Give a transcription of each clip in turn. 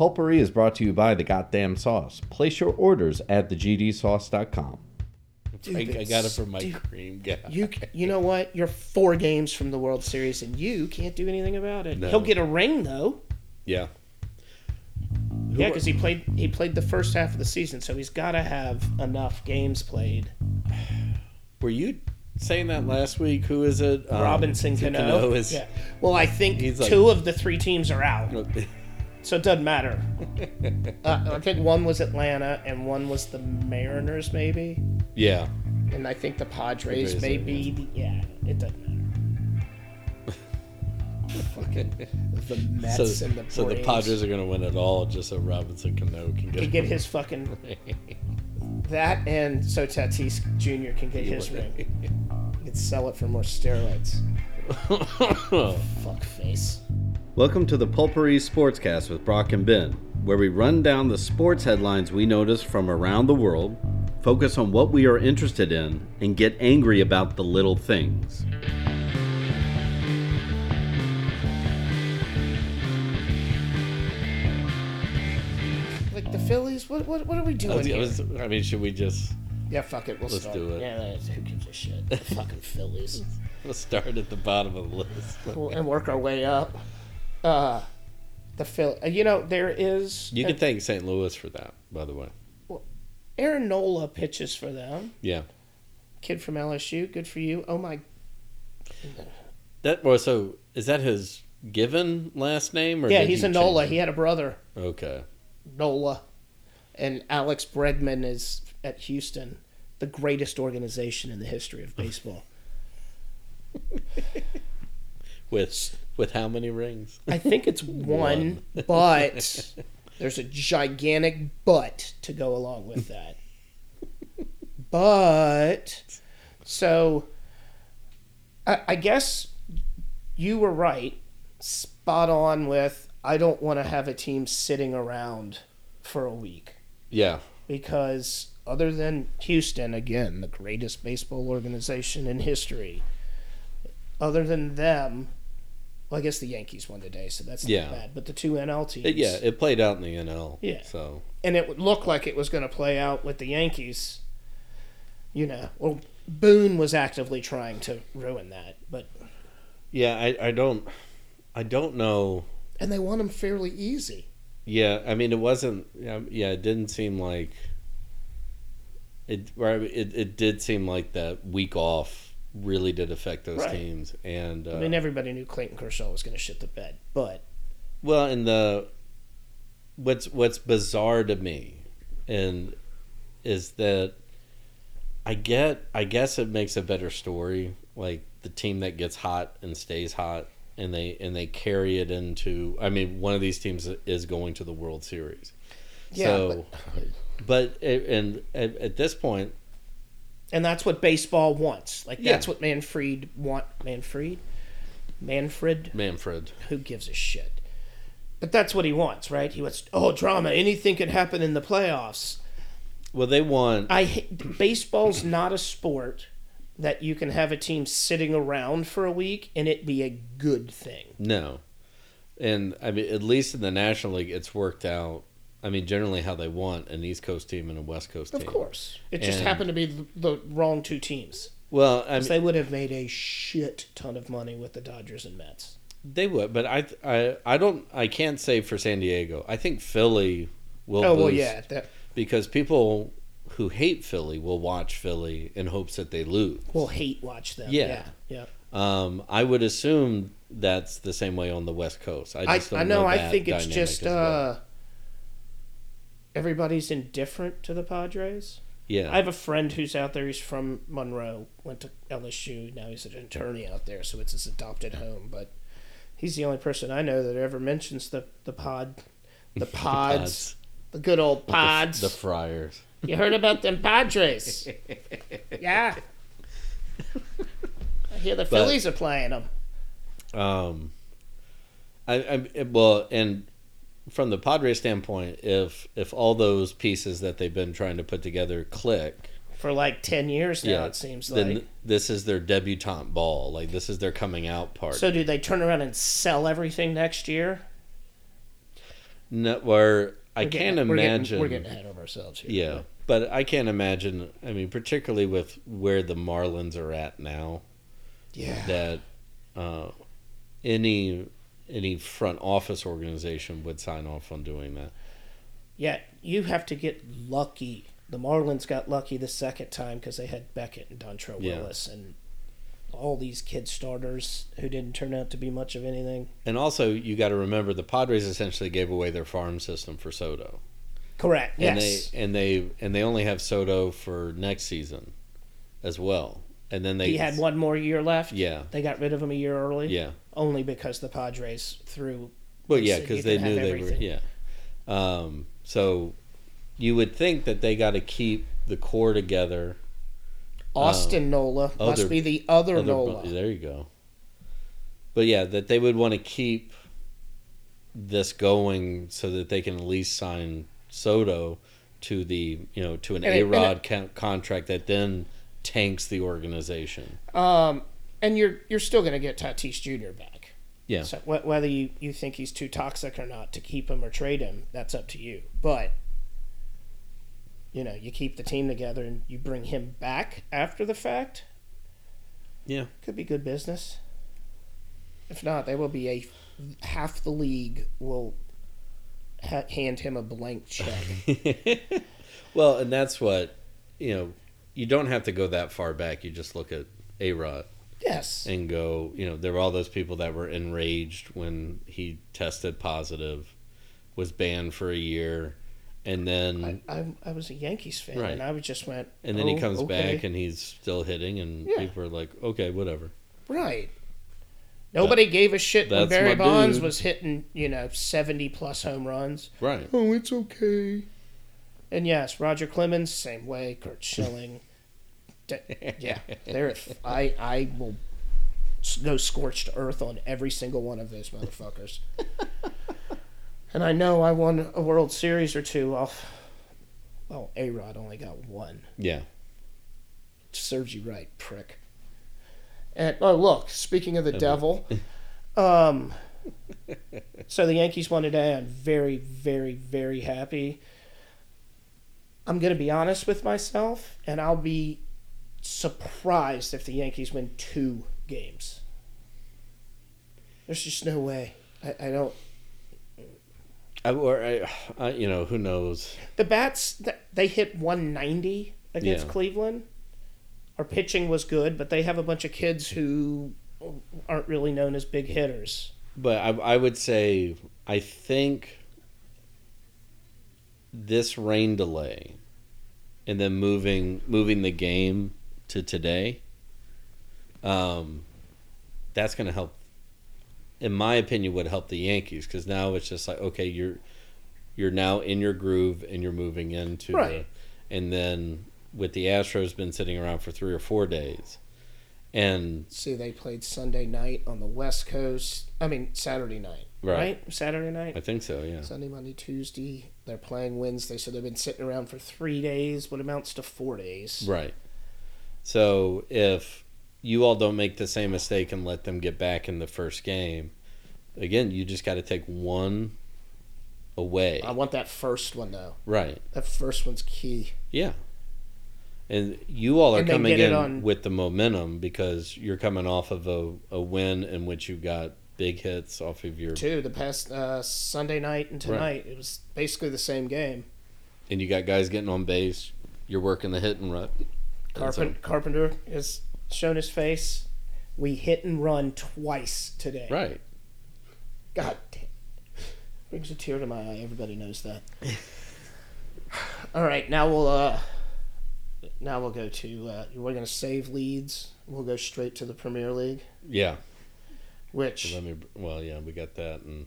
Pulpery is brought to you by the Goddamn Sauce. Place your orders at thegdsauce.com. Dude, I, I got it from my dude, cream guy. You you know what? You're four games from the World Series, and you can't do anything about it. No. He'll get a ring though. Yeah. Yeah, because he played he played the first half of the season, so he's got to have enough games played. Were you saying that last week? Who is it? Um, Robinson Cano. Cano is. yeah. Well, I think He's like- two of the three teams are out, so it doesn't matter. uh, I think one was Atlanta and one was the Mariners, maybe, yeah. and I think the Padres, Padres, may be. The, yeah, it doesn't matter. Fucking the Mets So, and the so the Padres are going to win it all just so Robinson Cano can get, can get his fucking that, and so Tatis Jr. can get his ring. He can sell it for more steroids. Fuck face. Welcome to the Pulpery Sportscast with Brock and Ben, where we run down the sports headlines we notice from around the world, focus on what we are interested in, and get angry about the little things. Like the Phillies, what what, what are we I, doing was- I here? was- I mean, should we just yeah, fuck it. We'll Let's start. do it. Yeah, that's- who gives a shit? The fucking Phillies. we'll start at the bottom of the list? We'll- and work our way up. Uh, the Phil. uh, You know there is. You can thank St. Louis for that, by the way. Aaron Nola pitches for them. Yeah. Kid from LSU. Good for you. Oh my. That well, so is that his given last name? Or Yeah, he's you a Nola. He had a brother. Okay. Nola. And Alex Bregman is at Houston, the greatest organization in the history of baseball. With with how many rings? I think it's one, but there's a gigantic but to go along with that. But so I, I guess you were right, spot on with I don't want to have a team sitting around for a week Yeah. because other than Houston, again, the greatest baseball organization in history, other than them, well, I guess the Yankees won today, so that's not Yeah. bad. But the two NL teams, It, yeah, it played out in the NL. Yeah. So and it would look like it was going to play out with the Yankees. You know, well, Boone was actively trying to ruin that, but yeah, I, I don't I don't know. and they won them fairly easy. Yeah, I mean it wasn't. Yeah, yeah it didn't seem like it. Right, it it did seem like that week off really did affect those Right. teams, and uh, I mean, everybody knew Clayton Kershaw was going to shit the bed, but Well, and the what's what's bizarre to me, and is that I get I guess it makes a better story, like the team that gets hot and stays hot, and they and they carry it into. I mean, one of these teams is going to the World Series. yeah, so, but, it, and at, at this point, and that's what baseball wants. Like Yeah. that's what Manfred want. Manfred, Manfred. Manfred. Who gives a shit? But that's what he wants, right? He wants oh drama. Anything can happen in the playoffs. Well, they want. I baseball's not a sport that you can have a team sitting around for a week and it be a good thing. No. And I mean, at least in the National League, it's worked out. I mean, generally how they want an East Coast team and a West Coast team. Of course, it just And- happened to be the, the wrong two teams. Well, I mean, they would have made a shit ton of money with the Dodgers and Mets. they would, but I, I, I don't, I can't say for San Diego. I think Philly will. Oh well, yeah, that because people who hate Philly will watch Philly in hopes that they lose. will hate watch them. Yeah. yeah. yeah. Um, I would assume that's the same way on the West Coast. I I, just don't I know. I think it's just well. uh, everybody's indifferent to the Padres. yeah. I have a friend who's out there. He's from Monroe. Went to LSU. Now he's an attorney out there, so it's his adopted home. But he's the only person I know that ever mentions the the pod, the pods, the good old pods. the Friars. you heard about them Padres? yeah. I hear the Phillies are playing them. Um, I, I well, and from the Padres standpoint, if if all those pieces that they've been trying to put together click, For like ten years now, yeah, it seems then like. this is their debutante ball. Like this is their coming out part. So do they turn around and sell everything next year? No, where I can't getting- we're getting- imagine. We're getting, ahead of ourselves here. yeah, but I can't imagine. I mean, particularly with where the Marlins are at now, Yeah. that uh, any any front office organization would sign off on doing that. Yeah, you have to get lucky. The Marlins got lucky the second time because they had Beckett and Dontrelle Yeah. Willis and all these kid starters who didn't turn out to be much of anything. And also, you got to remember the Padres essentially gave away their farm system for Soto. Correct. and yes. they and they and they only have Soto for next season as well. And then they he had one more year left. Yeah, They got rid of him a year early. yeah. Only because the Padres threw. Well, yeah, because they knew they everything. were. Yeah. Um, so you would think that they got to keep the core together. Austin Nola other- must be the other, Other- Nola. there you go. But yeah, that they would want to keep this going so that they can at least sign Soto to the you know to an A Rod contract that then tanks the organization. Um, and you're you're still going to get Tatis Jr. back. Yeah. So wh- whether you, you think he's too toxic or not to keep him or trade him, that's up to you. But you know, you keep the team together and you bring him back after the fact. Yeah. Could be good business. If not, there will be a half the league will ha- hand him a blank check. well, and that's what you know. You don't have to go that far back. You just look at A Rod yes. and go. You know, there were all those people that were enraged when he tested positive, was banned for a year, and then I, I, I was a Yankees fan, Right. and I was just went. and then he "Oh, comes okay." back and he's still hitting, and Yeah. people are like, okay, whatever. Right. Nobody gave a shit when Barry Bonds dude. was hitting, you know, 70 plus home runs. Right. Oh, it's okay. And yes, Roger Clemens, same way. Curt Schilling. Yeah, there. I I will go scorched earth on every single one of those motherfuckers. and I know I won a World Series or two off. Well, A Rod only got one. Yeah. Serves you right, prick. And oh, look, speaking of the devil, um, so the Yankees won today. I'm very, very, very happy. I'm gonna be honest with myself, and I'll be surprised if the Yankees win two games. There's just no way. I, I don't. I, or I, I, you know, who knows? The bats th- they hit 190 against Yeah. Cleveland. Our pitching was good, but they have a bunch of kids who aren't really known as big hitters. But I, I would say I think this rain delay and then moving moving the game to today, um, that's going to help. In my opinion, would help the Yankees because now it's just like okay, you're you're now in your groove and you're moving into Right. the, and then with the Astros been sitting around for three or four days, and See, they played Sunday night on the West Coast. I mean, Saturday night, Right. right? Saturday night. I think so, yeah. Sunday, Monday, Tuesday. They're playing Wednesday, so they've been sitting around for three days, what amounts to four days. Right. So if you all don't make the same mistake and let them get back in the first game, again, you just got to take one away. I want that first one though. Right. That first one's key. Yeah. And you all are coming in on- with the momentum because you're coming off of a, a win in which you got big hits off of your Two, the past uh, Sunday night and tonight, it was basically the same game. and you got guys getting on base. You're working the hit and run. So- Carpenter, Carpenter has shown his face. We hit and run twice today. right. God damn. Brings a tear to my eye. Everybody knows that. All right, now we'll uh now we'll go to uh we're going to save leads. We'll go straight to the Premier League, Yeah. which Let me well, yeah, we got that and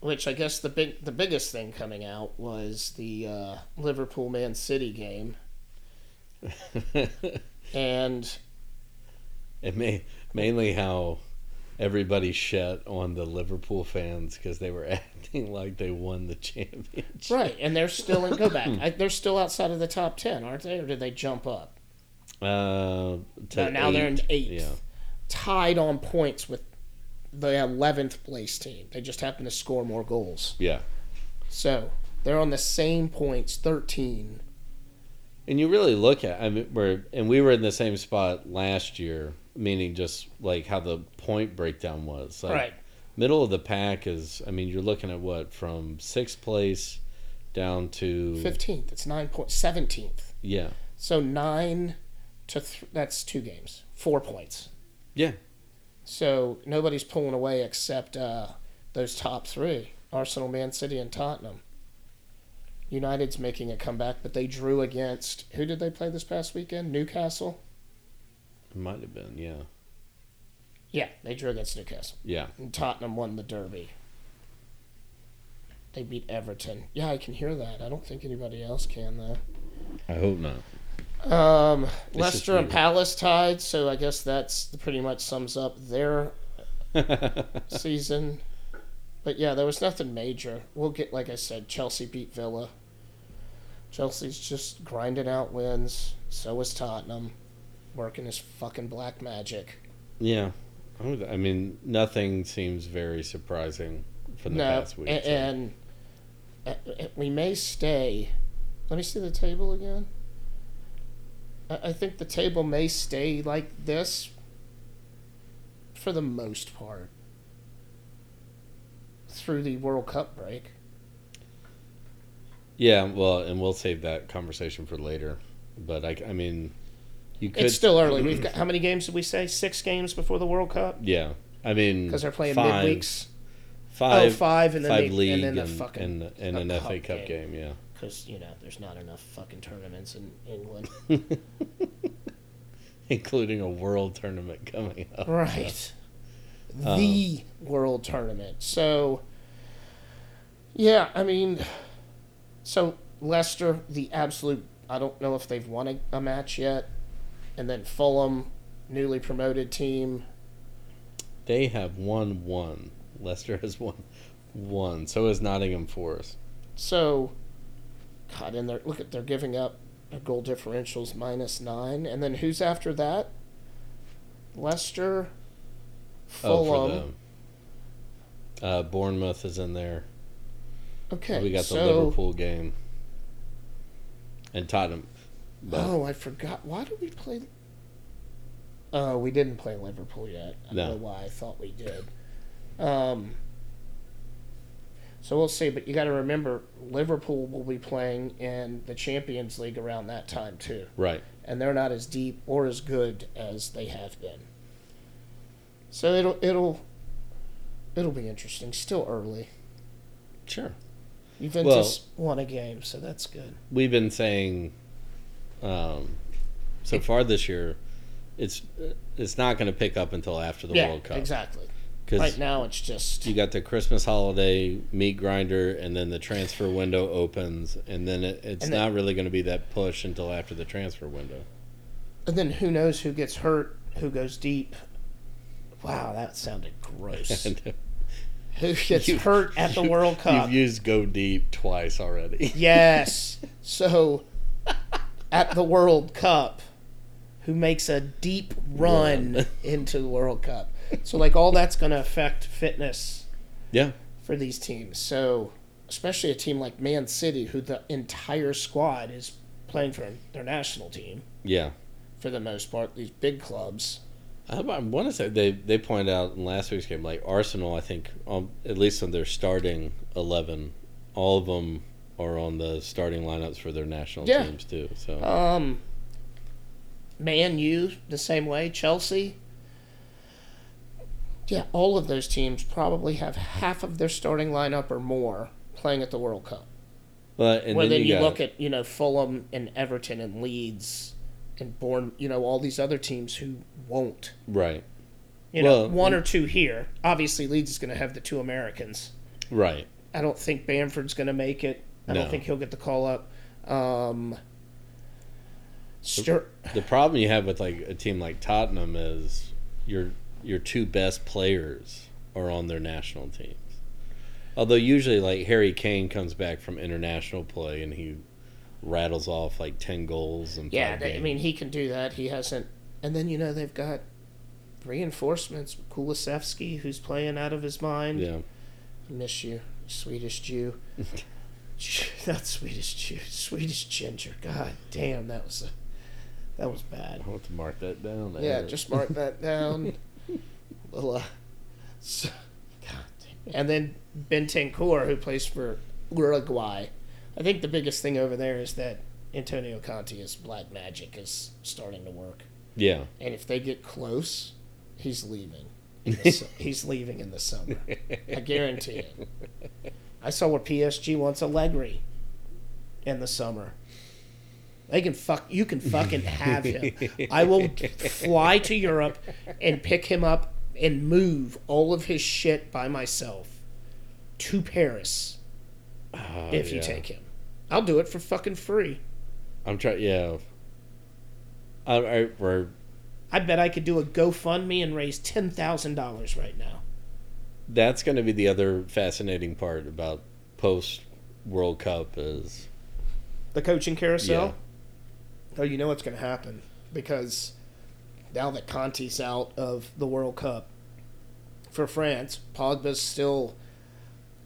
which I guess the big the biggest thing coming out was the uh Liverpool Man City game. And It may mainly how everybody shut on the Liverpool fans because they were acting like they won the championship. right, and they're still in go back. I, they're still outside of the top 10, aren't they? Or did they jump up? Uh, No, now they're in eight. eighth. Yeah, tied on points with the 11th place team. They just happen to score more goals. yeah. So they're on the same points, thirteen. And you really look at, I mean, we're and we were in the same spot last year, meaning just like how the point breakdown was. Like, right. Middle of the pack is, I mean, you're looking at what from sixth place down to Fifteenth. It's nine point seventeenth. yeah, So nine to th- that's two games, four points. yeah, So nobody's pulling away except uh, those top three: Arsenal, Man City, and Tottenham. United's making a comeback, but they drew against who did they play this past weekend? Newcastle. it might have been, yeah, Yeah, they drew against Newcastle. yeah. And Tottenham won the derby. They beat Everton. Yeah, I can hear that. I don't think anybody else can though. I hope not. Um, Leicester and. Palace tied, so I guess that's pretty much sums up their season. But yeah, there was nothing major. We'll get, like I said, Chelsea beat Villa. Chelsea's just grinding out wins. So is Tottenham, working his fucking black magic. yeah, I mean, nothing seems very surprising from the no, past week. a- so. and, we may stay. Let me see the table again. I think the table may stay like this for the most part through the World Cup break. Yeah, well, and we'll save that conversation for later. But I, I mean, you could. It's still early. We've got how many games did we say? Six games before the World Cup Yeah, I mean, because they're playing five, midweeks. Five, oh, five, and then five they, league and then the and, fucking and, and a an FA Cup game. game. Yeah, because you know there's not enough fucking tournaments in England. including a world tournament coming up. Right. Um, The world tournament. So, yeah, I mean, so Leicester, the absolute, I don't know if they've won a, a match yet. And then Fulham, newly promoted team. They have won one. Leicester has won one. So has Nottingham Forest. So, God, and they're, look at, they're giving up a goal differentials minus nine. And then who's after that? Leicester, Oh, Fulham. for them. Uh, Bournemouth is in there. Okay. we got the so, Liverpool game. And Tottenham. But Oh, I forgot. Why did we play? Oh, we didn't play Liverpool yet. I No. don't know why I thought we did. Um, so we'll see. But you got to remember, Liverpool will be playing in the Champions League around that time too, right. and they're not as deep or as good as they have been. So it'll it'll it'll be interesting. Still early. Sure. Juventus won a game, so that's good. we've been saying um, so far this year it's it's not going to pick up until after the yeah, World Cup exactly. Right now, it's just you got the Christmas holiday meat grinder and then the transfer window opens and then it, it's And then- not really going to be that push until after the transfer window. And then who knows who gets hurt, who goes deep. Wow, that sounded gross. who gets You- hurt at the you- World Cup? You've used go deep twice already. yes. So at the World Cup, who makes a deep run Run. into the World Cup? So like all that's going to affect fitness yeah. for these teams. So especially a team like Man City, who the entire squad is playing for their national team Yeah. for the most part. These big clubs. I, I want to say they they pointed out in last week's game, like Arsenal. I think um, at least on their starting eleven, all of them are on the starting lineups for their national Yeah. teams too. So Um, Man U the same way. Chelsea. Yeah, all of those teams probably have half of their starting lineup or more playing at the World Cup. but and Where then, then you, got, look at you know Fulham and Everton and Leeds and born you know all these other teams who won't. right, You know, Well, one or two here. Obviously, Leeds is going to have the two Americans. right, I don't think Bamford's going to make it. I don't think he'll get the call up. Um, Stur- the problem you have with like a team like Tottenham is your your two best players are on their national teams. Although usually like Harry Kane comes back from international play and he rattles off like ten goals and Yeah, they, I mean he can do that. He hasn't, and then you know they've got reinforcements. Kulusevski, who's playing out of his mind. yeah, I miss you, Swedish Jew. That Swedish Jew, Swedish ginger. God damn, that was a, that was bad. I'll have to mark that down. Yeah, just mark that down. Little, uh, so, God damn. And then ben Bentancur, who plays for Uruguay. I think the biggest thing over there is that Antonio Conte's black magic is starting to work. yeah. And if they get close, he's leaving. Su- he's leaving in the summer. I guarantee it. I saw where PSG wants Allegri in the summer. They can fuck. You can fucking have him. I will fly to Europe and pick him up and move all of his shit by myself to Paris Oh, if you take him. I'll do it for fucking free. I'm trying. Yeah. I, I, we're, I bet I could do a GoFundMe and raise ten thousand dollars right now. that's going to be the other fascinating part about post World Cup is The coaching carousel. Yeah. Oh, you know what's going to happen because now that Kanté's out of the World Cup for France, Pogba's still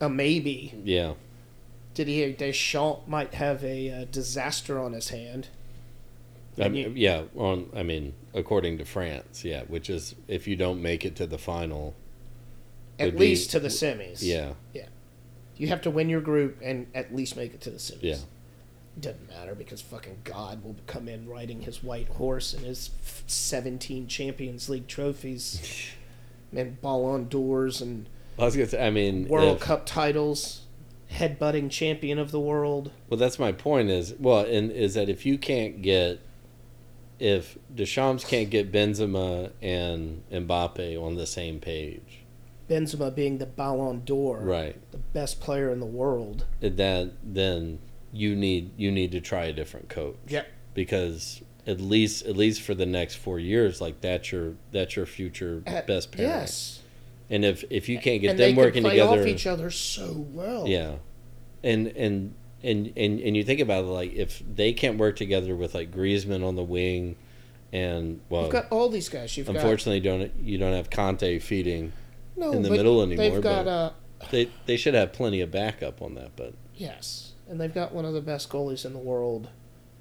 a maybe. yeah. Didier Deschamps might have a uh, disaster on his hand. I mean, you- yeah, on I mean, according to France, yeah, which is if you don't make it to the final, At Would be- least to the semis. yeah, yeah, You have to win your group and at least make it to the semis. Yeah. Doesn't matter because fucking God will come in riding his white horse and his 17 Champions League trophies and Ballon d'Ors and I was gonna say, I mean, World if- Cup titles, headbutting champion of the world. Well, that's my point. Is well, and is that if you can't get, if Deschamps can't get Benzema and Mbappe on the same page, Benzema being the Ballon d'Or, right? the best player in the world. That then you need you need to try a different coach. Yep. Because at least at least for the next four years, like that's your that's your future Uh, best pairing. Yes. And if if you can't get and them working play together, off each other so well. Yeah, and and and and and you think about it, like if they can't work together with like Griezmann on the wing, and well, You've got all these guys. You've unfortunately, don't you don't have Kanté feeding? no, in the middle anymore, They've got but- uh, They they should have plenty of backup on that, but yes, and they've got one of the best goalies in the world.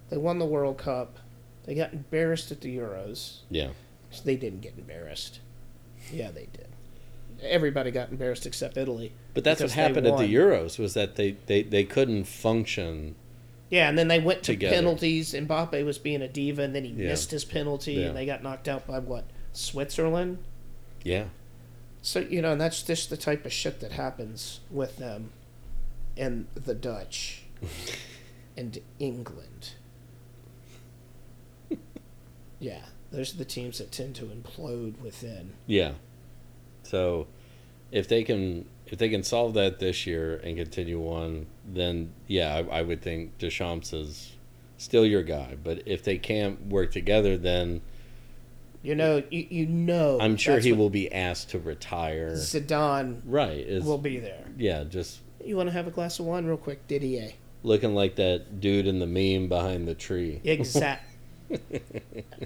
They won the World Cup. They got embarrassed at the Euros. yeah, They didn't get embarrassed. Yeah, they did. Everybody got embarrassed except Italy. but that's what happened at the. Euros was that they they they couldn't function. Yeah, and then they went to Together. penalties. Mbappe was being a diva, and then he Yeah. missed his penalty, Yeah. and they got knocked out by what Switzerland. Yeah, So you know, and that's just the type of shit that happens with them, and the Dutch, and England. yeah, those are the teams that tend to implode within. yeah. So if they can if they can solve that this year and continue on, then yeah, I, I would think Deschamps is still your guy. But if they can't work together, then You know, you, you know. I'm sure he will be asked to retire. Zidane Right. Is will be there. yeah, just You want to have a glass of wine, real quick, Didier? looking like that dude in the meme behind the tree. Exact.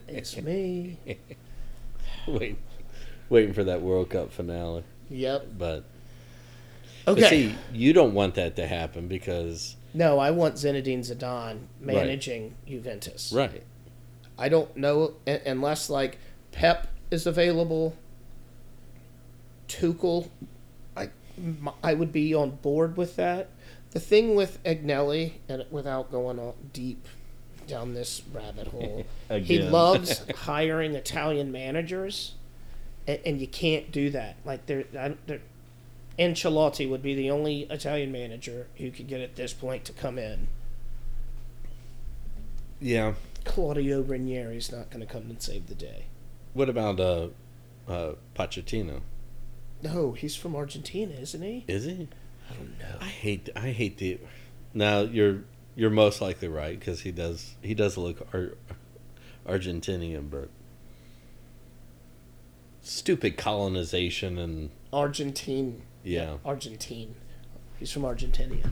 it's me. Wait, waiting for that World Cup finale. Yep. But, Okay. but see, you don't want that to happen because no, I want Zinedine Zidane managing Juventus. right. I don't know unless like Pep is available. Tuchel, I I would be on board with that. The thing with Agnelli, and without going deep down this rabbit hole, he loves hiring Italian managers, and, and you can't do that. Like there, there, Ancelotti would be the only Italian manager who could get at this point to come in. Yeah. Claudio Ranieri's not going to come and save the day. What about uh, uh, Pochettino? No, he's from Argentina, isn't he? Is he? I don't know. I hate. I hate the. Now you're you're most likely right because he does he does look Ar- Argentinian, but stupid colonization and Argentine. yeah. Argentine. He's from Argentina.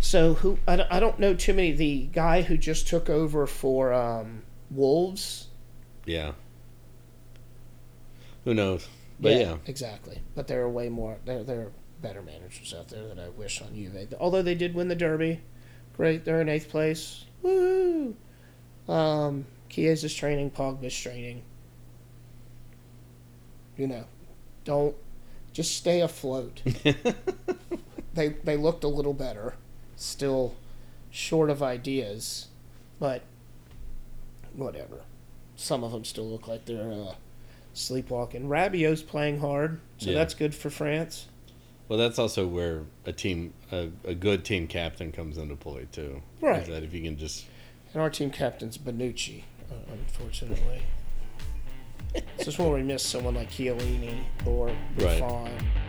So who I don't, I don't know too many. The guy who just took over for um, Wolves. Yeah. Who knows? But yeah. exactly. But they're way more. They're they're better managers out there that I wish on Juve. Although they did win the Derby, great. They're in eighth place. Woo! Um, Chiesa's training, Pogba's training. You know, don't just stay afloat. they they looked a little better, still short of ideas, but whatever. Some of them still look like they're uh, sleepwalking. Rabiot's playing hard, so Yeah. that's good for France. Well, that's also where a team, a, a good team captain comes into play too. Right. Is that if you can just And our team captain's Bonucci, uh, unfortunately. This is where we miss someone like Chiellini or Right. Buffon. I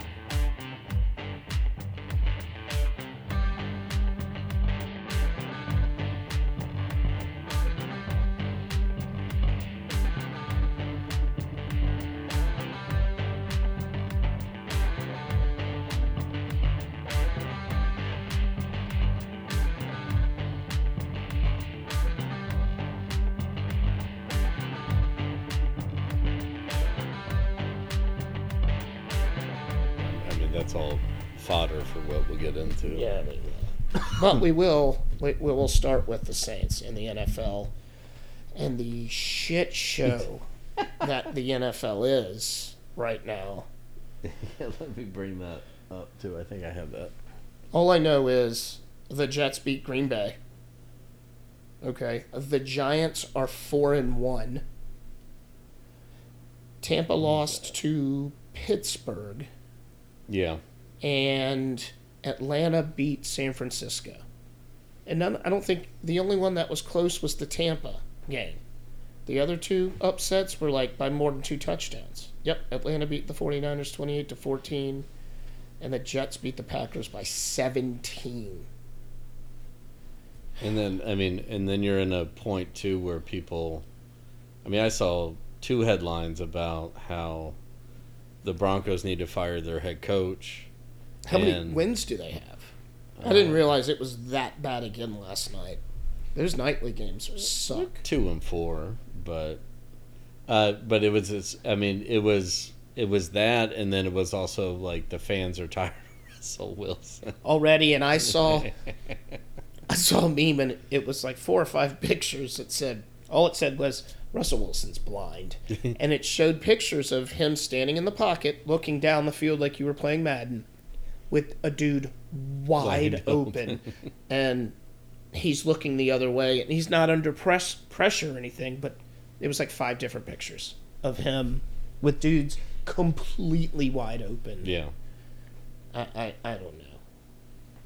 but hmm. we will. We, we will start with the Saints in the NFL and the shit show that the NFL is right now. Let me bring that up too. I think I have that. All I know is the Jets beat Green Bay. Okay, the Giants are four and one. Tampa lost to Pittsburgh, Yeah. and Atlanta beat San Francisco. And none, I don't think the only one that was close was the Tampa game. The other two upsets were like by more than two touchdowns. Yep, Atlanta beat the 49ers 28 to 14 and the Jets beat the Packers by 17. And then I mean, and then you're in a point too where people. I mean, I saw two headlines about how the Broncos need to fire their head coach. How many wins do they have? I didn't realize it was that bad again last night. Those nightly games suck. two and four, but uh, but it was this, I mean it was it was that, and then it was also like the fans are tired of Russell Wilson. already, and I saw I saw a meme and it was like four or five pictures that said all it said was Russell Wilson's blind, and it showed pictures of him standing in the pocket, looking down the field like you were playing Madden, with a dude wide, Wide open, and he's looking the other way, and he's not under press pressure or anything, but it was like five different pictures of him with dudes completely wide open. yeah, I, I, I don't know.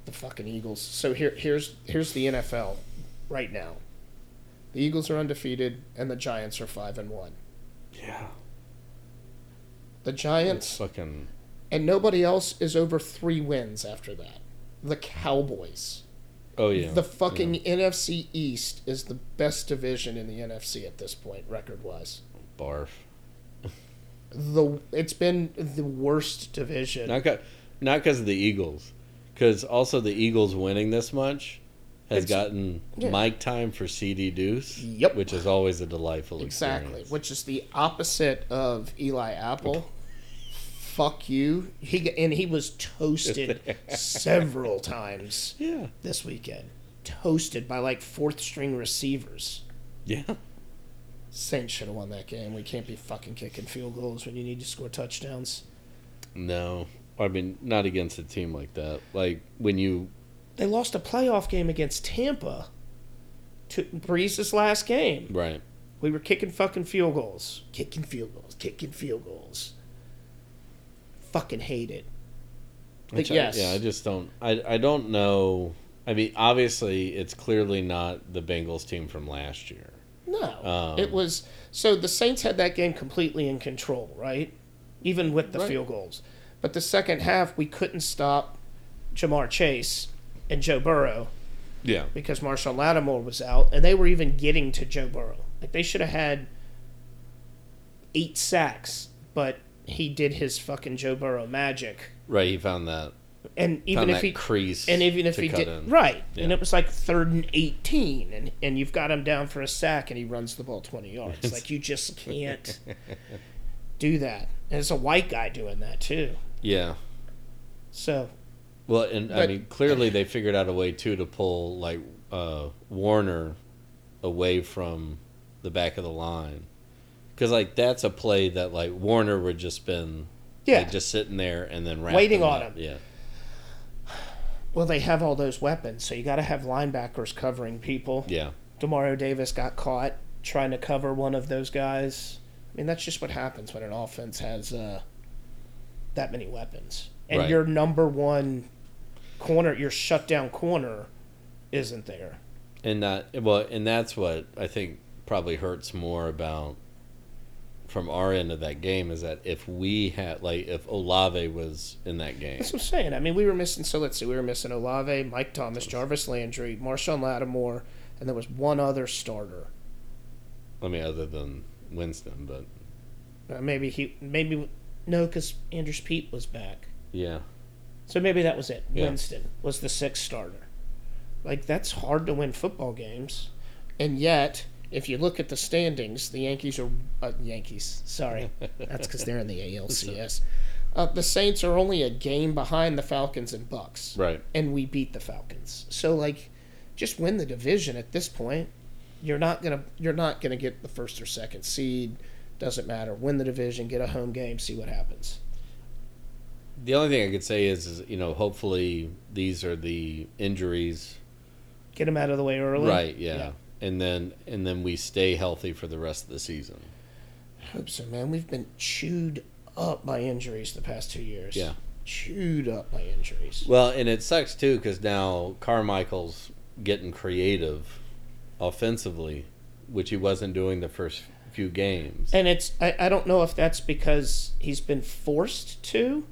The fucking Eagles. So here here's here's the NFL right now. The Eagles are undefeated and the Giants are five and one. yeah, The it's Giants fucking and nobody else is over three wins after that. The Cowboys. oh yeah, The fucking NFC East is the best division in the NFC at this point, record wise. barf. The it's been the worst division. Not got, not because of the Eagles, because also the Eagles winning this much has It's- gotten yeah. mic time for CD Deuce. Yep. which is always a delightful experience. Exactly, experience. which is the opposite of Eli Apple. Fuck you. He and he was toasted several times Yeah, this weekend. Toasted by like fourth string receivers. yeah. Saints should have won that game. We can't be fucking kicking field goals when you need to score touchdowns. No, I mean not against a team like that. Like when you They lost a playoff game against Tampa. To Brees's last game. right. We were kicking fucking field goals. Kicking field goals. Kicking field goals. Fucking hate it. But Which I- yes. yeah, I just don't. I I don't know. I mean, obviously, it's clearly not the Bengals team from last year. No, Um, it was so the Saints had that game completely in control, right? Even with the Right. field goals, but the second half we couldn't stop Ja'Marr Chase and Joe Burrow Yeah, because Marshon Lattimore was out, and they were even getting to Joe Burrow. Like they should have had eight sacks, but he did his fucking Joe Burrow magic, right. He found that. and even if that he crease. and even if he did in. right, and it was like third and eighteen, and and you've got him down for a sack, and he runs the ball twenty yards. like you just can't do that. And it's a white guy doing that too. Yeah, So Well, and I mean, clearly they figured out a way too to pull like uh, Werner away from the back of the line, because like that's a play that like Werner would just been yeah, like, just sitting there and then Waiting on up. him. Yeah, well they have all those weapons, so you got to have linebackers covering people. yeah, Demario Davis got caught trying to cover one of those guys. I mean, that's just what happens when an offense has uh, that many weapons, and Right. your number one corner, your shutdown corner, isn't there. and that well, and that's what I think probably hurts more about from our end of that game is that if we had like if Olave was in that game, That's what I'm saying. I mean, we were missing. So let's see, we were missing Olave, Mike Thomas, Jarvis Landry, Marshon Lattimore, and there was one other starter. I mean, other than Winston, but Uh, maybe he, maybe no, because Andrus Peat was back. yeah, So maybe that was it. Yeah. Winston was the sixth starter. Like that's hard to win football games, and yet if you look at the standings, the Yankees are uh, Yankees. Sorry, that's because they're in the ALCS. Uh, the Saints are only a game behind the Falcons and Bucs, right. and we beat the Falcons. So like, just win the division at this point. You're not gonna you're not gonna get the first or second seed. Doesn't matter. Win the division, get a home game, see what happens. The only thing I could say is, is you know, hopefully these are the injuries, Get them out of the way early. right? Yeah. And then and then we stay healthy for the rest of the season. I hope so, man. We've been chewed up by injuries the past two years. Yeah. Chewed up by injuries. Well, and it sucks too because now Carmichael's getting creative offensively, which he wasn't doing the first few games. And it's I, I don't know if that's because he's been forced to,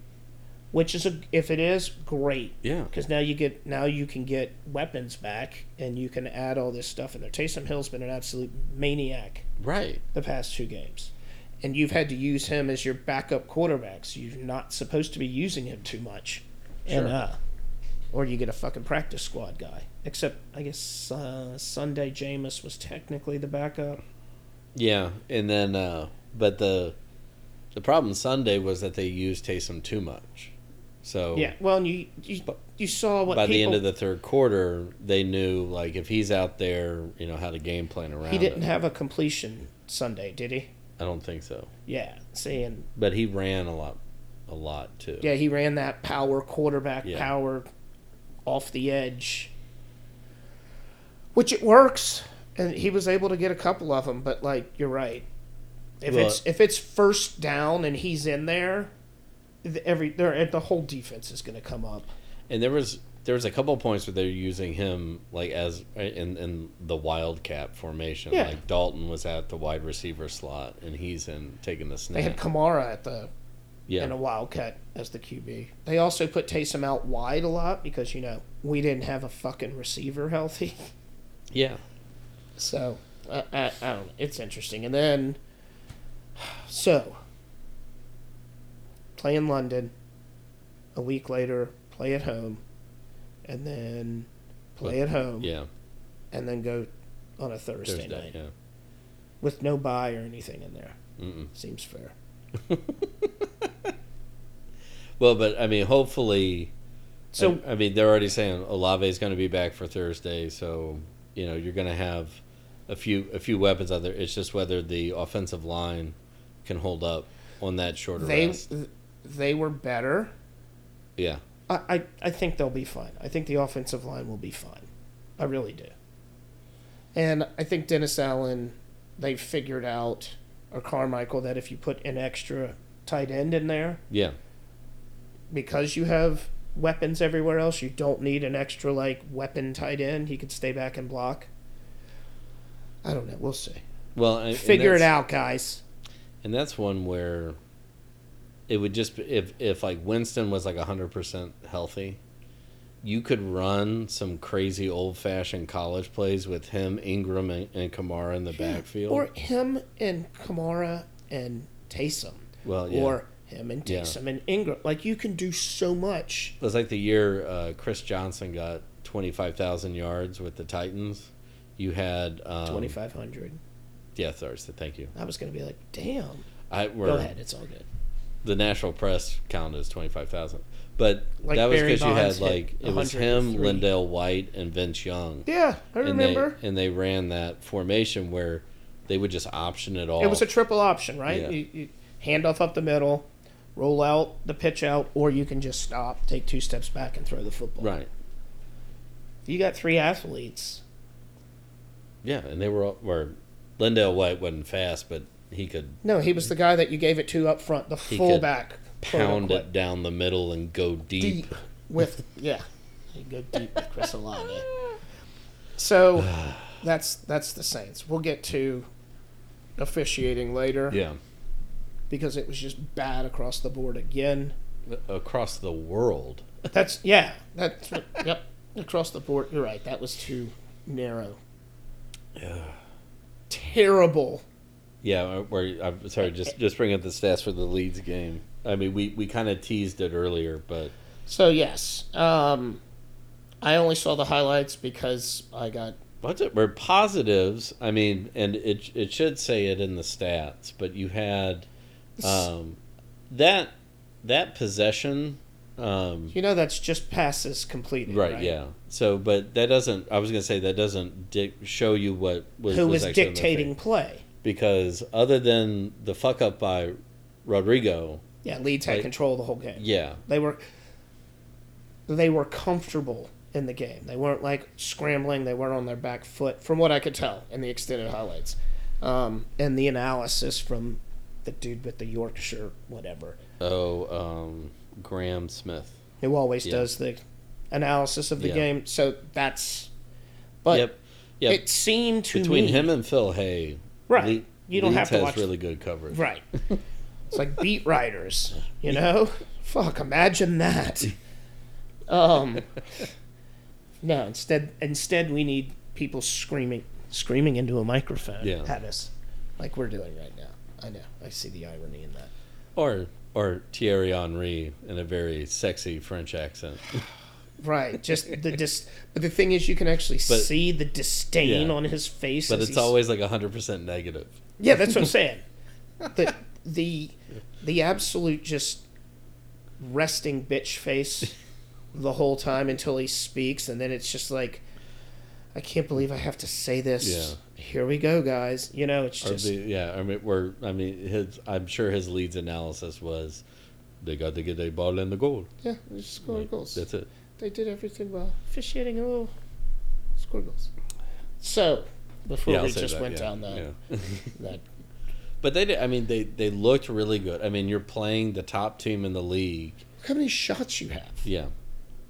which is a if it is great Yeah, because now you get now you can get weapons back and you can add all this stuff in there. Taysom Hill's been an absolute maniac right. the past two games. And you've had to use him as your backup quarterback, so you're not supposed to be using him too much. And Sure. uh or you get a fucking practice squad guy. Except I guess uh, Sunday Jameis was technically the backup. Yeah, and then uh, but the the problem Sunday was that they used Taysom too much. So Yeah. Well, and you you, you saw what by the end of the third quarter, they knew like if he's out there, you know how to game plan around. he didn't it. have a completion Sunday, did he? I don't think so, Yeah. seeing. but he ran a lot, a lot too. yeah, he ran that power quarterback Yeah. power off the edge, which it works, and he was able to get a couple of them. But like you're right, if Well- it's if it's first down and he's in there, the- every there the whole defense is going to come up. And there was there was a couple points where they're using him like as in in the wildcat formation. Yeah. Like Dalton was at the wide receiver slot, and he's in taking the snap. They had Kamara at the yeah, and a Wildcat as the QB. They also put Taysom out wide a lot because you know we didn't have a fucking receiver healthy. yeah. So I, I, I don't know. It's interesting. And then so play in London. A week later, play at home, and then play at home, Yeah, and then go on a Thursday, Thursday. night Yeah. with no bye or anything in there. Mm-mm. Seems fair. Well, but I mean, hopefully. So I, I mean, they're already saying Olave is going to be back for Thursday, so you know you're going to have a few a few weapons out there. It's just whether the offensive line can hold up on that shorter they rest. They were better. Yeah, I, I, I think they'll be fine. I think the offensive line will be fine. I really do. And I think Dennis Allen, they figured out, or Carmichael, that if you put an extra tight end in there, yeah, because you have weapons everywhere else, you don't need an extra, like, weapon tight end. He could stay back and block. I don't know. We'll see. well, and Figure it out, guys. And that's one where it would just be, if if like Winston was like hundred percent healthy, you could run some crazy old fashioned college plays with him, Ingram, and, and Kamara in the backfield. Or him and Kamara and Taysom. well, yeah. Or him and Yeah. Taysom and Ingram. Like, you can do so much. It was like the year uh, Chris Johnson got 25,000 yards with the Titans. You had um, 2,500. Yeah, Thursday. Thank you. I was going to be like, damn. I Go ahead. It's all good. The national press counted as 25,000. But Like that was because you had like it was him, 103. LenDale White, and Vince Young. Yeah, I and remember. they and they ran that formation where they would just option it all. It was a triple option, right? Yeah. You, you hand off up the middle, roll out the pitch out, or you can just stop, take two steps back, and throw the football. right. You got three athletes. Yeah, and they were all, were LenDale White wasn't fast, but he could No, he was the guy that you gave it to up front, the He could fullback. quote pound it down the middle and go deep. deep with yeah. You go deep with Chris Olave. So that's that's the Saints. We'll get to officiating later Yeah, because it was just bad across the board again. across the world. That's yeah. That's yep. Across the board, you're right. That was too narrow. Yeah terrible. Yeah, where I'm sorry, just just bring up the stats for the Leeds game. I mean, we we kind of teased it earlier, but So yes, um, I only saw the highlights because I got what's it? We're positives. I mean, and it it should say it in the stats, but you had um, that that possession. Um, you know that's just passes completed. right, Right. Yeah. So, but that doesn't. I was gonna say that doesn't dic- show you what was Who was was actually in their dictating play? Because other than the fuck up by Rodrigo, Yeah, Leeds had Like- control of the whole game. yeah, They were they were comfortable in the game. They weren't like scrambling. They weren't on their back foot, from what I could tell in the extended highlights, um, and the analysis from the dude with the Yorkshire whatever, oh, um, Graham Smyth. who always Yeah. does the analysis of the Yeah. game. So that's, but yep, yep. it seemed to Between me him and Phil Hay, right. Le- you don't Leeds have to has watch really good coverage. Right. It's like beat writers, you know? Fuck, imagine that. Um No, instead instead we need people screaming screaming into a microphone Yeah. at us. Like we're doing right now. I know. I see the irony in that. Or or Thierry Henry in a very sexy French accent. Right. Just the dis but the thing is you can actually But- see the disdain Yeah. on his face. But as it's he's- always like hundred percent negative. Yeah, that's what I'm saying. The the the absolute just resting bitch face the whole time until he speaks, and then it's just like, I can't believe I have to say this. Yeah. Here we go, guys. You know, it's Or just the, yeah, I mean, we're I mean, his I'm sure his Leeds analysis was they got to get a ball in the goal. yeah, just score Like, goals. That's it. They did everything well. Officiating, oh, score goals. So before yeah, we just that, went yeah, down that yeah. that But they, did- I mean, they they looked really good. I mean, you're playing the top team in the league. look how many shots you have. Yeah,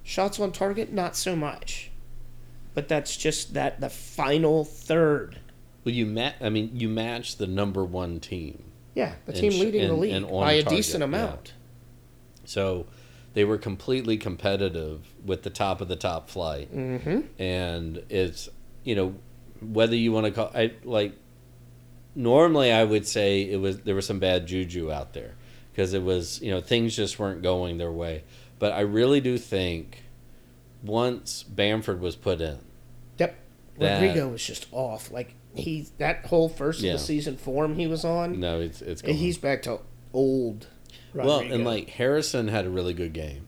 Shots on target, not so much. But that's just that the final third. well, you ma- I mean, you match the number one team. Yeah, the team sh- leading the league and on by a target, decent yeah. amount. So they were completely competitive with the top of the top flight. Mm-hmm. and it's you know whether you want to call I like normally I would say it was there was some bad juju out there because it was you know things just weren't going their way but I really do think once Bamford was put in Yep. That- Rodrigo was just off. Like he that whole first Yeah. of the season form he was on. no it's it's gone. He's back to old. Well and like Harrison had a really good game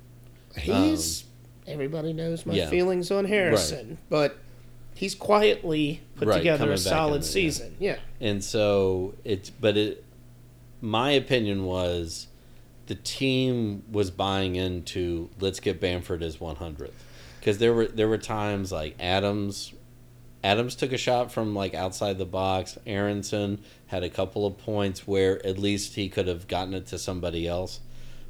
he's um, everybody knows my yeah. feelings on Harrison, but he's quietly put Right, together a solid yeah. season. Yeah. And so it's, but it, my opinion was the team was buying into let's get Bamford as 100th. Because there were, there were times like Adams, Adams took a shot from like outside the box. Aaronson had a couple of points where at least he could have gotten it to somebody else.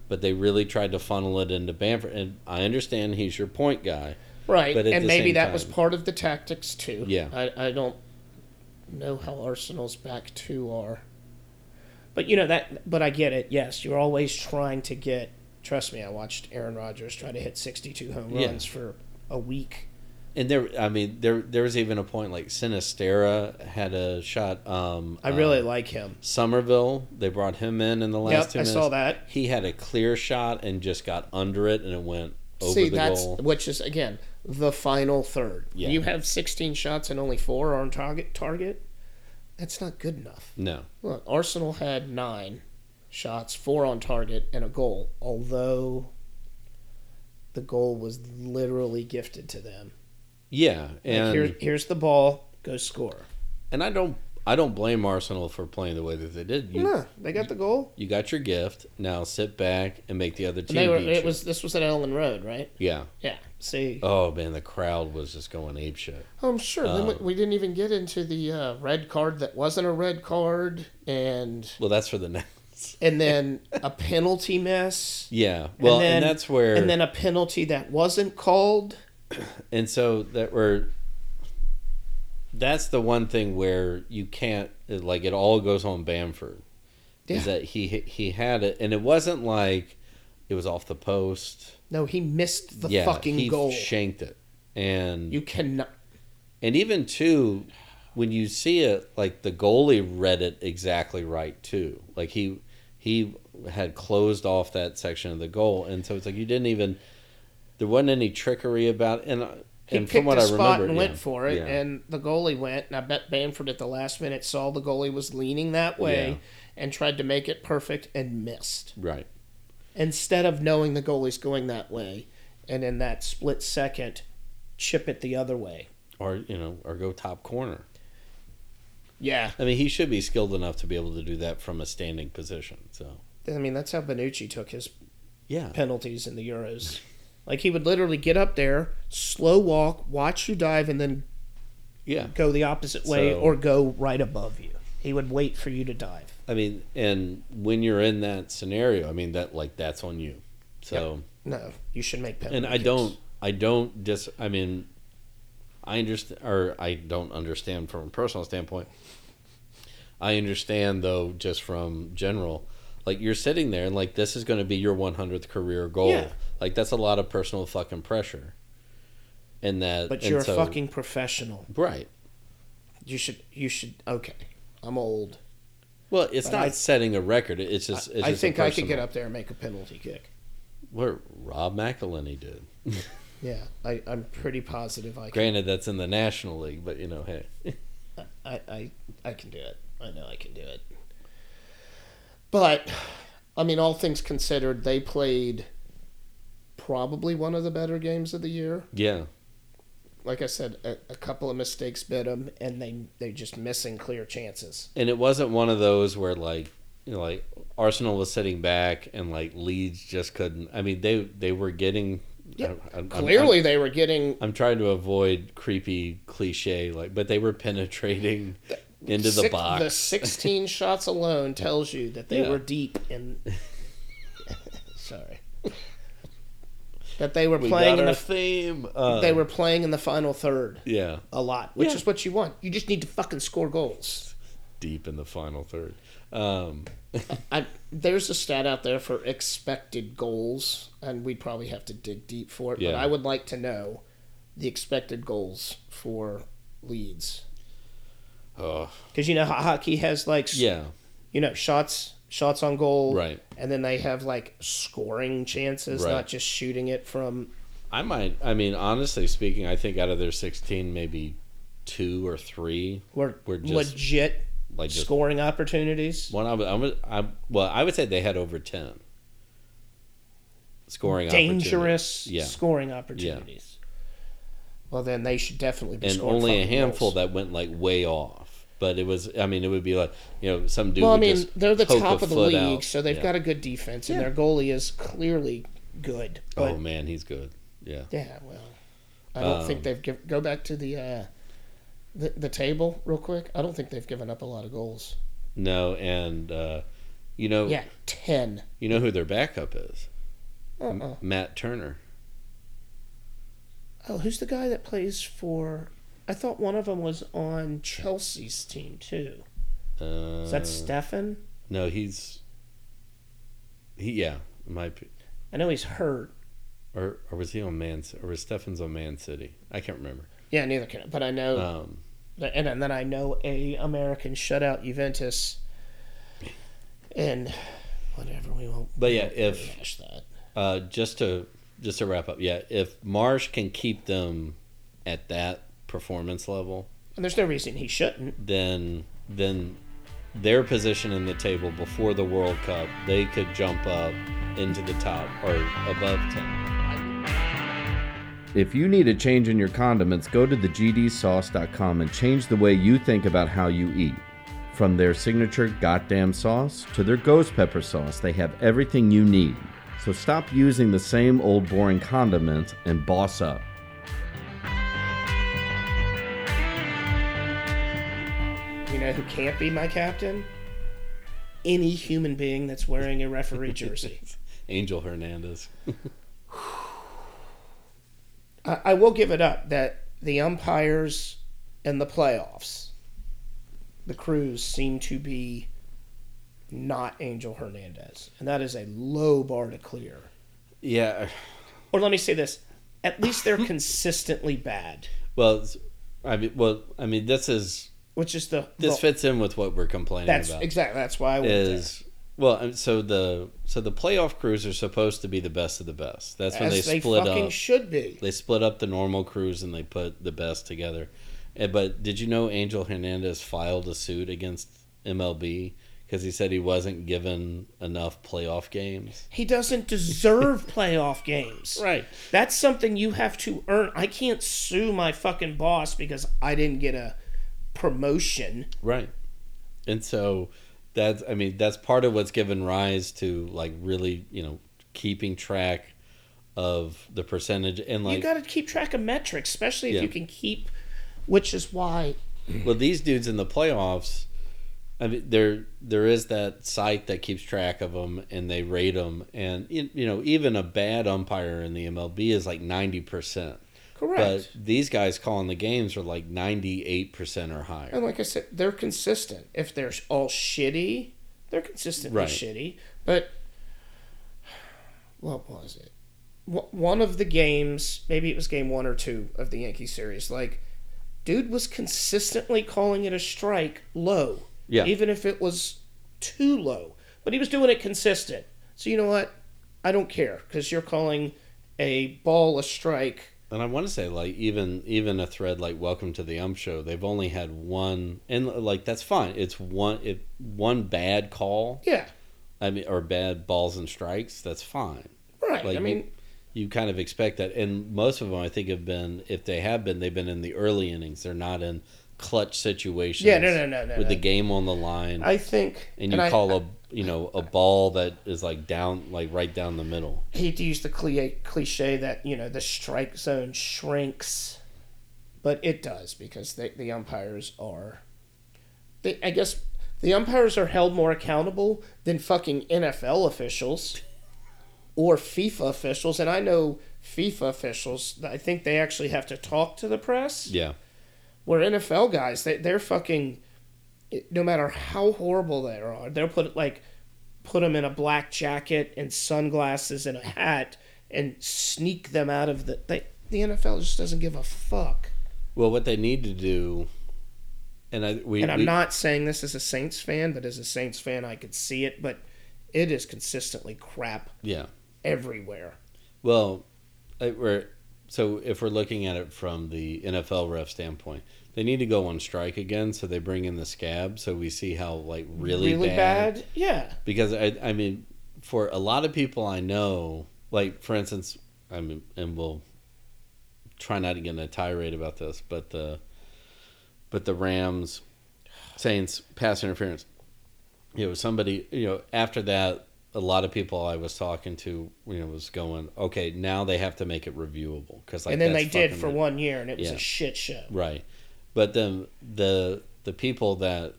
But they really tried to funnel it into Bamford. And I understand he's your point guy. Right. But and maybe that was part of the tactics too. Yeah. I, I don't know how Arsenal's back two are. But you know that but I get it. Yes, you're always trying to get trust me, I watched Aaron Rodgers try to hit 62 home Yeah. runs for a week. And there, I mean, there there was even a point like Sinisterra had a shot. Um, I really uh, like him. Summerville. They brought him in in the last Yep, two I minutes. saw that. He had a clear shot and just got under it, and it went over See, the bottom. See that's goal. which is again the final third. Yeah. You have 16 shots and only four are on target. Target. That's not good enough. No, Look, Arsenal had nine shots, four on target, and a goal. Although the goal was literally gifted to them. Yeah, Like, and here, here's the ball, go score. and I don't I don't blame Arsenal for playing the way that they did. You Nah, they got the goal. you got your gift. Now sit back and make the other team they were. beat It you. was. This was at Elland Road, right? yeah. Yeah. See, Oh man, the crowd was just going ape shit. Oh, I'm sure. then we, Um, we didn't even get into the uh, red card that wasn't a red card, and Well, that's for the next. and then a penalty miss, Yeah. Well, and, then- that's where and then a penalty that wasn't called. And so that we're that's the one thing where you can't like it all goes on Bamford Yeah. is that he he had it and it wasn't like it was off the post No, he missed the yeah fucking he goal. shanked it and you cannot. and even too when you see it like the goalie read it exactly right too like he he had closed off that section of the goal and so it's like you didn't even there wasn't any trickery about and uh, He and picked from what a I spot remember and yeah, went for it, yeah. and the goalie went. And I bet Bamford at the last minute saw the goalie was leaning that way, Yeah. and tried to make it perfect and missed. right Instead of knowing the goalie's going that way, and in that split second, chip it the other way. or you know, or go top corner. Yeah, I mean, he should be skilled enough to be able to do that from a standing position. So I mean that's how Bonucci took his yeah, penalties in the Euros. Like he would literally get up there, slow walk, watch you dive, and then yeah. go the opposite way So- or go right above you. He would wait for you to dive. I mean, and when you're in that scenario, I mean that like that's on you. So No, you should make penalty. and I kicks. don't, I don't dis. I mean, I understand, or I don't understand from a personal standpoint. I understand though, just from general, like you're sitting there and like this is going to be your 100th career goal. Yeah. Like that's a lot of personal fucking pressure. And that, But and you're so- a fucking professional. right. You should. You should. Okay, I'm old. Well, it's But not I- setting a record. It's just. It's I just think I could get up there and make a penalty kick. What Rob McElhenney did. Yeah, I, I'm pretty positive I can. Granted, that's in the National League, but you know, hey, I, I, I can do it. I know I can do it. But, I mean, all things considered, they played probably one of the better games of the year. yeah, Like I said, a, a couple of mistakes bit them, and they they just missing clear chances. and it wasn't one of those where like you know, like Arsenal was sitting back and like Leeds just couldn't. I mean, they they were getting. Yeah, I- I'm- I'm- Clearly, they were getting I'm, trying to avoid creepy cliche, like, but they were penetrating into the six- box. The 16 shots alone tells you that they Yeah. were deep in. Sorry. That they were we playing got in our the theme. Uh, they were playing in the final third yeah a lot, which Yeah. is what you want. You just need to fucking score goals. deep in the final third. Um, I, there's a stat out there for expected goals, and we'd probably have to dig deep for it. But Yeah. I would like to know the expected goals for Leeds, oh because you know how hockey has like yeah, you know shots shots on goal, right. and then they have like scoring chances, Right. not just shooting it from. I might. I mean, honestly speaking, I think out of their 16, maybe two or three Were, Were just- legit like just scoring opportunities. one. I would, I I, well, I would say they had over 10 scoring dangerous opportunities. Yeah, scoring opportunities. Well, then they should definitely be and scoring only a handful goals. that went like way off. But it was. I mean, it would be like you know some dude. Well, I mean, they're the top of the league, out. so they've Yeah. got a good defense, and Yeah. their goalie is clearly good. But oh man, he's good. Yeah. yeah, well, I don't Um, think they've give, go back to the, uh, the the table real quick. I don't think they've given up a lot of goals. No, and uh, you know, Yeah, ten. you know who their backup is? M- Uh-uh. Matt Turner. Oh, who's the guy that plays for? I thought one of them was on Chelsea's team too. Uh, Is that Steffen? No, he's. He yeah, be, I know he's hurt. or or was he on Man or was Stephens on Man City? I can't remember. Yeah, neither can. I. But I know, Um, and, and then I know a American shutout Juventus, and whatever we won't. But yeah, won't if- uh, just to just to wrap up, yeah, if Marsch can keep them at that performance level, and there's no reason he shouldn't. then then their position in the table before the World Cup, they could jump up into the top or above ten. If you need a change in your condiments, go to thegdsauce.com and change the way you think about how you eat. From their signature goddamn sauce to their ghost pepper sauce, they have everything you need. So stop using the same old boring condiments and boss up. Know who can't be my captain? Any human being that's wearing a referee jersey. Angel Hernandez. I, I will give it up that the umpires in the playoffs, the crews seem to be not Angel Hernandez, and that is a low bar to clear. yeah. Or let me say this: at least they're consistently bad, Well, I mean, well, I mean, this is which is the this well, fits in with what we're complaining That's about. exactly that's why I went is well, um, so the so the playoff crews are supposed to be the best of the best. That's there. when they they split fucking up. should be. They split up the normal crews and they put the best together. Eh, But did you know Angel Hernandez filed a suit against MLB because he said he wasn't given enough playoff games? He doesn't deserve playoff games. Right. That's something you have to earn. I can't sue my fucking boss because I didn't get a promotion. Right. And so that's I mean that's part of what's given rise to like really, you know, keeping track of the percentage and like you got to keep track of metrics, especially if Yeah. you can keep. Which is why well these dudes in the playoffs I mean there there is that site that keeps track of them and they rate them and you you know even a bad umpire in the MLB is like 90%. Correct. But these guys calling the games are like 98% or higher. and like I said, they're consistent. If they're all shitty, they're consistently Right. shitty. But what was it? One of the games, maybe it was game one or two of the Yankee series. Like, dude was consistently calling it a strike low. Yeah. Even if it was too low, but he was doing it consistent. So you know what? I don't care because you're calling a ball a strike. And I want to say, like, even even a thread like "Welcome to the Ump Show," they've only had one, and like that's fine. It's one, it one bad call. Yeah, I mean, or bad balls and strikes. That's fine. right. Like, I mean, you kind of expect that, and most of them, I think, have been. If they have been, they've been in the early innings. They're not in clutch situations. yeah, no, no, no, no. With the game on the line, I think, and you I- call a you know a ball that is like down, like right down the middle. hate to use the cliche, cliche that you know the strike zone shrinks, but it does because they, the umpires are. They, I guess the umpires are held more accountable than fucking NFL officials or FIFA officials, and I know FIFA officials. I think they actually have to talk to the press. Yeah, Where NFL guys, they they're fucking. No matter how horrible they are, they'll put like put them in a black jacket and sunglasses and a hat and sneak them out of the. They, the NFL just doesn't give a fuck. Well, what they need to do, and I we And I'm we- not saying this as a Saints fan, but as a Saints fan, I could see it. But it is consistently crap yeah. everywhere. Well, I- we're so if we're looking at it from the NFL ref standpoint, they need to go on strike again, so they bring in the scab, so we see how like really, bad. Yeah. Because I, I mean, for a lot of people I know, like for instance, I mean, and we'll try not to get in a tirade about this, but the, but the Rams, Saints pass interference. You know, somebody, you know, after that, a lot of people I was talking to, you know, was going, okay, now they have to make it reviewable because, like, and then they did for one year, and it was Yeah. a shit show. Right. But then the the people that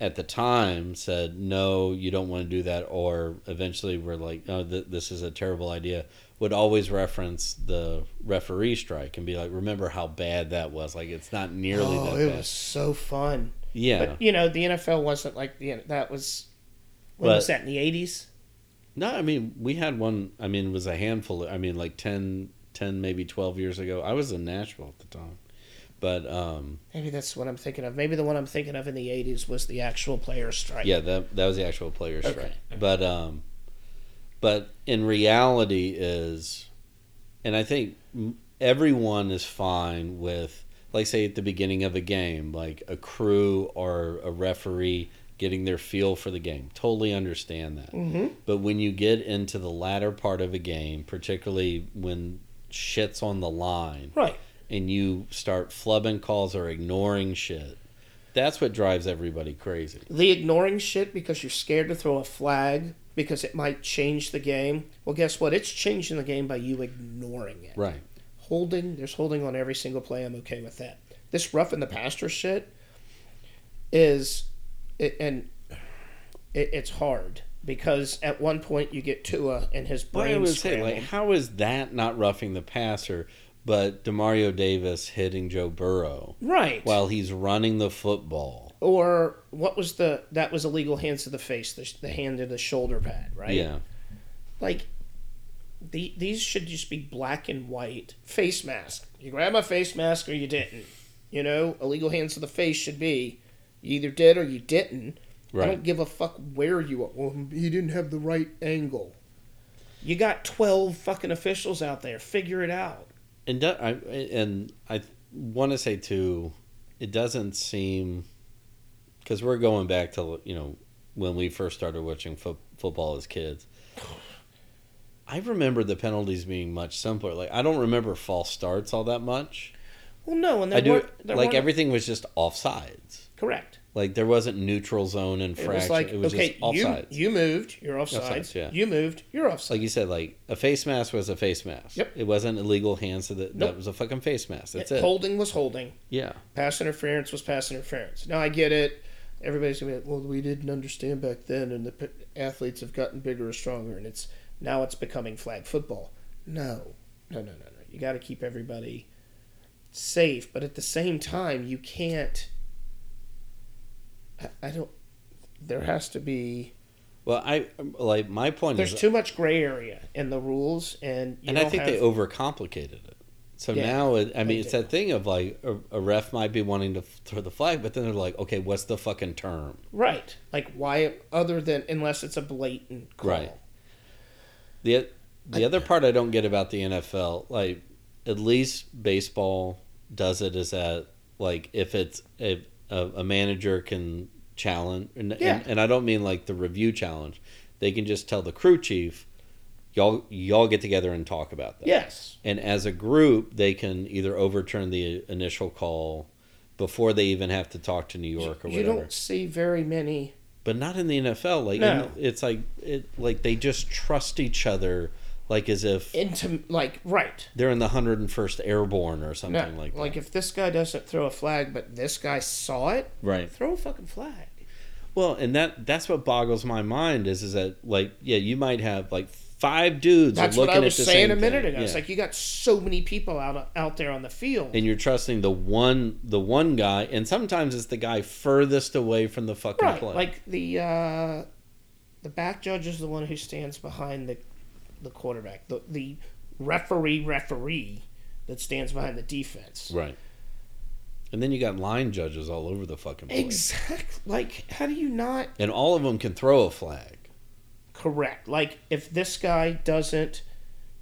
at the time said no, you don't want to do that, or eventually were like, no, th- this is a terrible idea, would always reference the referee strike and be like, remember how bad that was? Like it's not nearly that Oh, that it bad. was so fun. yeah. But you know, the NFL wasn't like the that was. When But- was that in the eighties? no, I mean we had one. I mean it was a handful. I mean like 10, 10 maybe twelve years ago. I was in Nashville at the time, but um, Maybe that's what I'm thinking of. Maybe the one I'm thinking of in the '80s was the actual player strike. Yeah, that that was the actual player strike. Okay. But um, but in reality is, and I think everyone is fine with, like, say at the beginning of a game, like a crew or a referee getting their feel for the game. Totally understand that. Mm-hmm. But when you get into the latter part of a game, particularly when shit's on the line Right. And you start flubbing calls or ignoring shit, that's what drives everybody crazy. The ignoring shit because you're scared to throw a flag because it might change the game. Well, guess what? It's changing the game by you ignoring it. Right. Holding, there's holding on every single play. I'm okay with that. This rough in the pasture shit is, it, and it, it's hard because at one point you get Tua and his Well, I brain would say, like, how is that not roughing the passer, but Demario Davis hitting Joe Burrow right. while he's running the football? or what was the that was illegal hands to the face, the, the hand to the shoulder pad, right? Yeah. like the, these should just be black and white face mask you grab a face mask or you didn't you know illegal hands to the face should be you either did or you didn't i don't give a fuck where you are well, he didn't have the right angle you got 12 fucking officials out there figure it out And do, I and I want to say too, it doesn't seem because we're going back to you know when we first started watching fo- football as kids. I remember the penalties being much simpler. Like I don't remember false starts all that much. well no and I do like everything was just offsides. correct Like there wasn't neutral zone and it infraction. was like it was okay just you, offsides. you moved you're offsides, Offsides, yeah. you moved you're offsides like you said, like a face mask was a face mask. Yep. It wasn't illegal hands So that Nope. was a fucking face mask. That's it. holding was holding Yeah. pass interference was pass interference. Now I get it. Everybody's gonna be like, well, we didn't understand back then, and the p- athletes have gotten bigger or stronger, and it's now it's becoming flag football. No, no, no, no, no. You got to keep everybody safe, but at the same time, you can't. I, I don't. There has to be. Well, I like my point There's is too much gray area in the rules, and you and I think have, they overcomplicated it. So Yeah, now, it, I mean, it's do. that thing of like a, a ref might be wanting to throw the flag, but then they're like, okay, what's the fucking term? right. Like why? Other than unless it's a blatant call. Right. The the other part I don't get about the NFL, like at least baseball does it, is that like if it's a a, a manager can challenge, and, Yeah. and and I don't mean like the review challenge, they can just tell the crew chief, y'all y'all get together and talk about that. Yes. And as a group, they can either overturn the initial call before they even have to talk to New York or you whatever. don't see very many. But not in the NFL. Like No. it's like it like they just trust each other, like as if into like right they're in the hundred and first airborne or no, something like that. like if this guy doesn't throw a flag but this guy saw it right. throw a fucking flag Well, and that that's what boggles my mind is is that like yeah, you might have like five dudes that's looking what i was saying a minute thing. ago it's like you got so many people out out there on the field and you're trusting the one the one guy, and sometimes it's the guy furthest away from the fucking right play. like the uh the back judge is the one who stands behind the the quarterback the the referee referee that stands behind the defense right. And then you got line judges all over the fucking place. exactly like how do you not and all of them can throw a flag. Correct. Like if this guy doesn't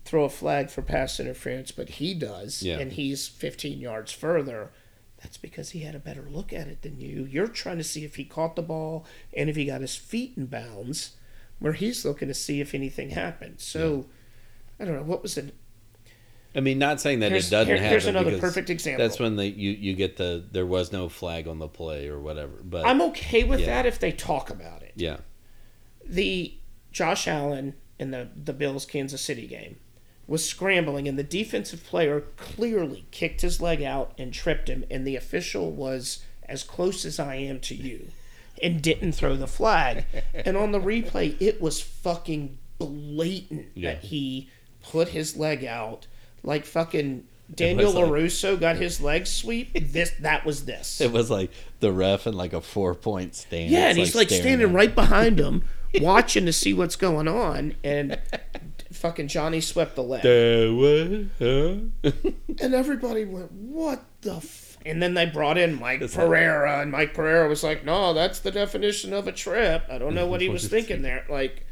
throw a flag for pass interference, but he does, Yeah. and he's 15 yards further, that's because he had a better look at it than you. You're trying to see if he caught the ball and if he got his feet in bounds, where he's looking to see if anything happened. So, I don't know what was it. I mean, not saying that Here's- it doesn't here- happen. here's another perfect example. That's when the you you get the there was no flag on the play or whatever. But I'm okay with Yeah. that if they talk about it. yeah, the Josh Allen in the the Bills Kansas City game was scrambling and the defensive player clearly kicked his leg out and tripped him and the official was as close as I am to you and didn't throw the flag and on the replay it was fucking blatant Yeah. that he put his leg out like fucking Daniel like- LaRusso got his leg sweep this that was this it was like the ref in like a four point stand. yeah, It's, and he's like standing right behind him, watching to see what's going on, and fucking Johnny swept the leg, what? Huh? and everybody went, "What the?" F-? And then they brought in Mike It's Pereira, and Mike Pereira was like, "No, that's the definition of a trip." I don't know what he was thinking there. Like,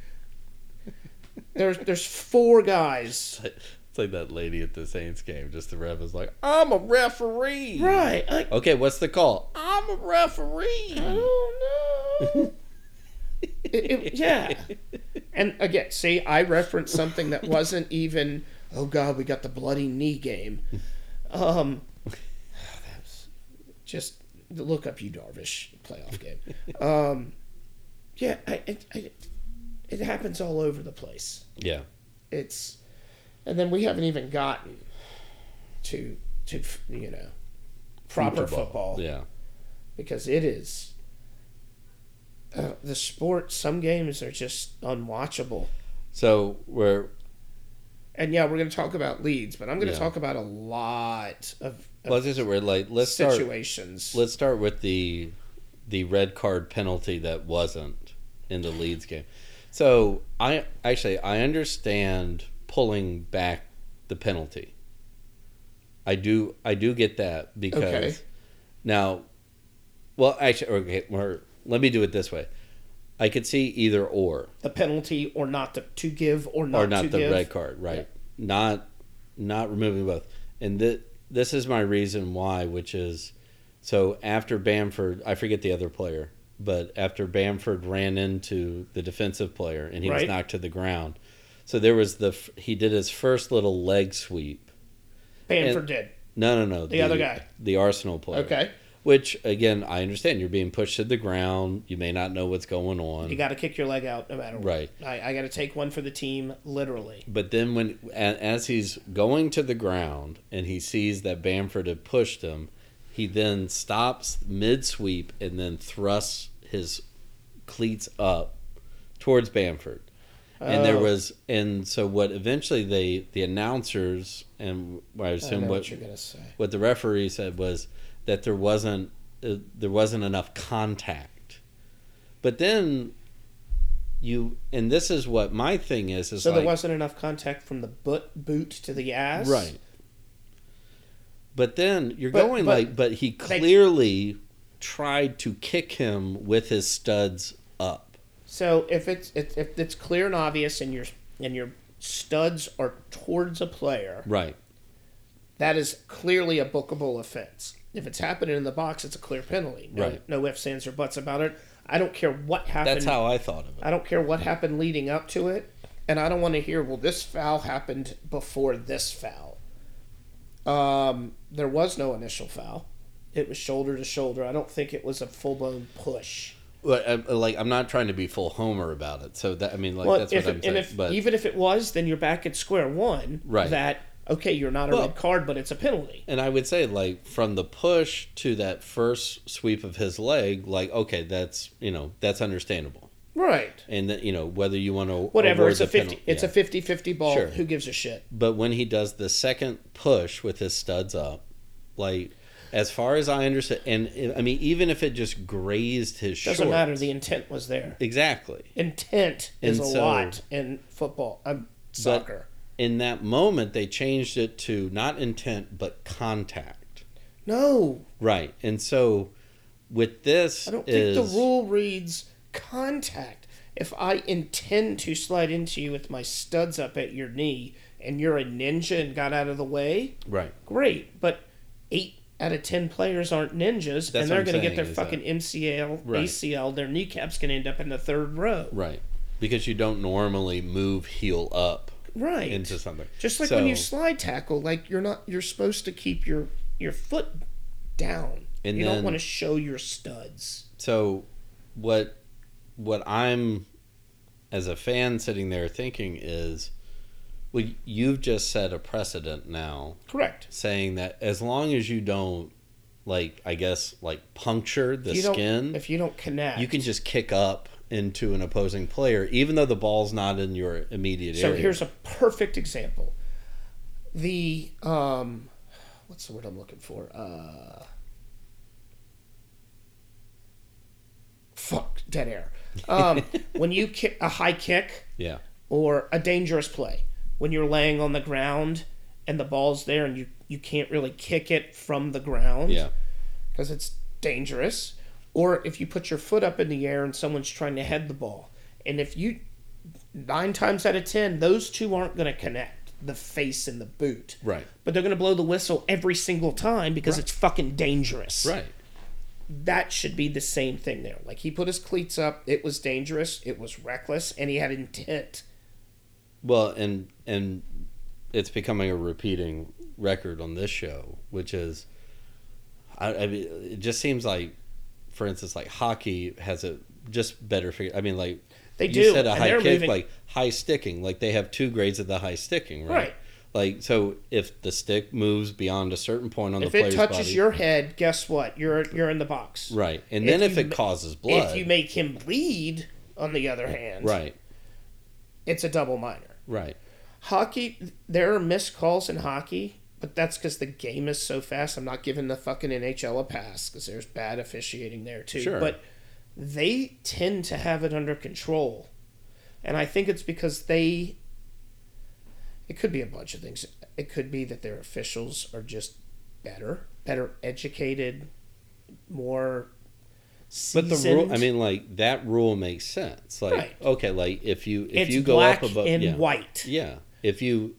there's there's four guys, It's like that lady at the Saints game. Just the ref is like, I'm a referee. right? Like, Okay, what's the call? I'm a referee. I don't know. It- it- yeah. And again, see, I referenced something that wasn't even oh god, we got the bloody knee game. um, that's just look up Yu Darvish playoff game. Um, yeah, I, I, I, it happens all over the place. Yeah. It's, and then we haven't even gotten to to you know proper football, Yeah. because it is. Uh, the sport, some games are just unwatchable. So we're And yeah, we're going to talk about Leeds, but I'm going to Yeah. talk about a lot of well, this is we're like let's start let's start with the the red card penalty that wasn't in the Leeds game. So I actually I understand pulling back the penalty. I do I do get that because Okay. now well actually okay or let me do it this way. I could see either or the penalty or not to, to give or not, or not the give. red card, right? Not not removing both. And th- this is my reason why, which is so after Bamford, I forget the other player, but after Bamford ran into the defensive player and he was knocked to the ground. So there was the he did his first little leg sweep. Bamford And- did. No, no, no. The other guy. the Arsenal player. Okay. Which again, I understand you're being pushed to the ground. You may not know what's going on. You got to kick your leg out no matter what. Right. I, I got to take one for the team, literally. But then when as he's going to the ground and he sees that Bamford had pushed him, he then stops mid sweep and then thrusts his cleats up towards Bamford. And there Oh. was and so what eventually they the announcers and I I assume know what what you're going to say. what the referee said was that there wasn't uh, there wasn't enough contact. But then you and this is what my thing is is So like there wasn't enough contact from the butt boot to the ass? right. But then you're But- going but like but he clearly tried to kick him with his studs up. So if it's if, if it's clear and obvious and your and your studs are towards a player, Right. that is clearly a bookable offense. If it's happening in the box, it's a clear penalty. No, Right. no ifs, ands, or buts about it. I don't care what happened. That's how I thought of it. I don't care what happened leading up to it, and I don't want to hear, well, this foul happened before this foul. Um, there was no initial foul. It was shoulder to shoulder. I don't think it was a full blown push. Well, I- like I'm not trying to be full homer about it. So that I mean like well, that's what I'm it, saying. if but even if it was, then you're back at square one. Right. That okay, you're not a Well- red card, but it's a penalty. And I would say, like, from the push to that first sweep of his leg, like, okay, that's you know that's understandable. Right. And that you know whether you want to Whatever. It's a fifty. penal- It's yeah. a 50-50 ball. Sure. Who gives a shit? But when he does the second push with his studs up, like, as far as I understand, and I mean, even if it just grazed his Doesn't shorts, matter. The intent was there. exactly. Intent is And a so- lot in football. Um, soccer. In that moment, they changed it to not intent but contact. no, Right, and so with this I don't is think the rule reads contact. If I intend to slide into you with my studs up at your knee and you're a ninja and got out of the way, right. great. But eight out of ten players aren't ninjas, That's and they're going to get their fucking that- MCL, Right. ACL. Their kneecaps going to end up in the third row. Right. Because you don't normally move heel up Right. into something. Just like So- when you slide tackle, like you're not you're supposed to keep your your foot down. And you then- don't want to show your studs. So what what I'm as a fan sitting there thinking is well you've just set a precedent now Correct. saying that as long as you don't like I guess like puncture the If skin If you don't connect, you can just kick up into an opposing player even though the ball's not in your immediate So area. So here's a perfect example. The um, what's the word I'm looking for? Uh, fuck, dead air. Um, when you kick a high kick yeah. or a dangerous play, when you're laying on the ground and the ball's there and you you can't really kick it from the ground Yeah. because it's dangerous. Or if you put your foot up in the air and someone's trying to head the ball, and if you nine times out of ten, those two aren't going to connect the face and the boot. Right. But they're going to blow the whistle every single time because it's fucking dangerous. Right. That should be the same thing there. Like he put his cleats up, it was dangerous, it was reckless, and he had intent. Well, and and it's becoming a repeating record on this show, which is, I, I mean, it just seems like, for instance, like hockey has a just better figure. I mean, like They you do, said a high kick, moving- like high sticking, like they have two grades of the high sticking, right? Right. Like so, if the stick moves beyond a certain point on If the it player's touches your head, guess what? You're you're in the box. right, and If then if you it causes blood, If you make him bleed, on the other hand, right, it's a double minor. right, Hockey, there are missed calls in hockey, but that's because the game is so fast. I'm not giving the fucking NHL a pass because there's bad officiating there too. Sure. But they tend to have it under control, and I think it's because they. It could be a bunch of things. It could be that their officials are just better, better educated, more. But the rule. I mean, like that rule makes sense. Like, Right. okay, like if you if it's you go up above, and yeah, white. yeah, if you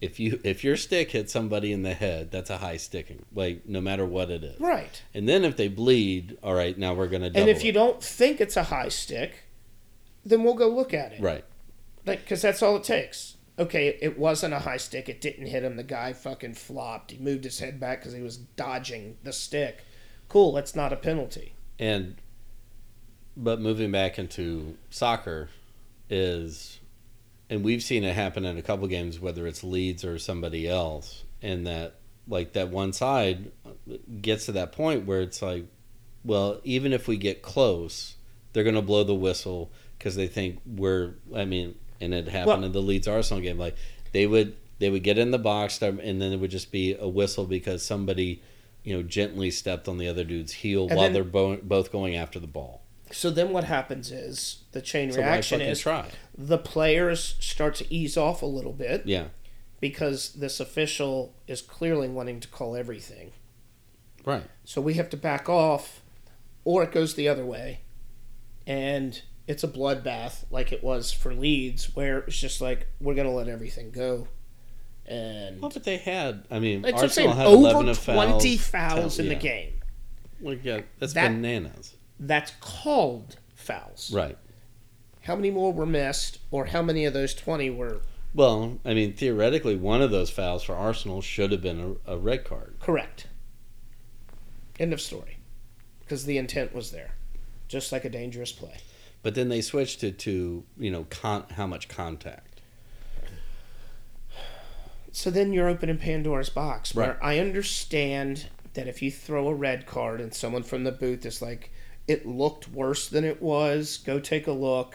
if you if your stick hits somebody in the head, that's a high sticking, like no matter what it is. Right. And then if they bleed, all right, now we're gonna And if you it. don't think it's a high stick, then we'll go look at it. right, Like, because that's all it takes. Okay, it wasn't a high stick. It didn't hit him. The guy fucking flopped. He moved his head back because he was dodging the stick. Cool, that's not a penalty. and but moving back into soccer is, and we've seen it happen in a couple games, whether it's Leeds or somebody else, and that like that one side gets to that point where it's like, well, even if we get close, they're going to blow the whistle because they think we're. I mean, and it happened Well- in the Leeds Arsenal game. Like they would they would get in the box and then it would just be a whistle because somebody. You know, gently stepped on the other dude's heel while then- they're bo- both going after the ball. So then what happens is the chain So reaction is try? the players start to ease off a little bit Yeah, because this official is clearly wanting to call everything. right. So we have to back off, or it goes the other way, and it's a bloodbath like it was for Leeds, where it's just like we're gonna let everything go, and Well, but they had. I mean, it's Arsenal saying, had over of fouls. twenty fouls in yeah. the game. Like, yeah, that's That- bananas. That's called fouls. Right. How many more were missed, or how many of those twenty were Well, I mean, theoretically, one of those fouls for Arsenal should have been a, a red card. correct? End of story, because the intent was there, just like a dangerous play. But then they switched it to you know con- how much contact. So then you're opening Pandora's box where Right. I understand that if you throw a red card and someone from the booth is like, it looked worse than it was, go take a look,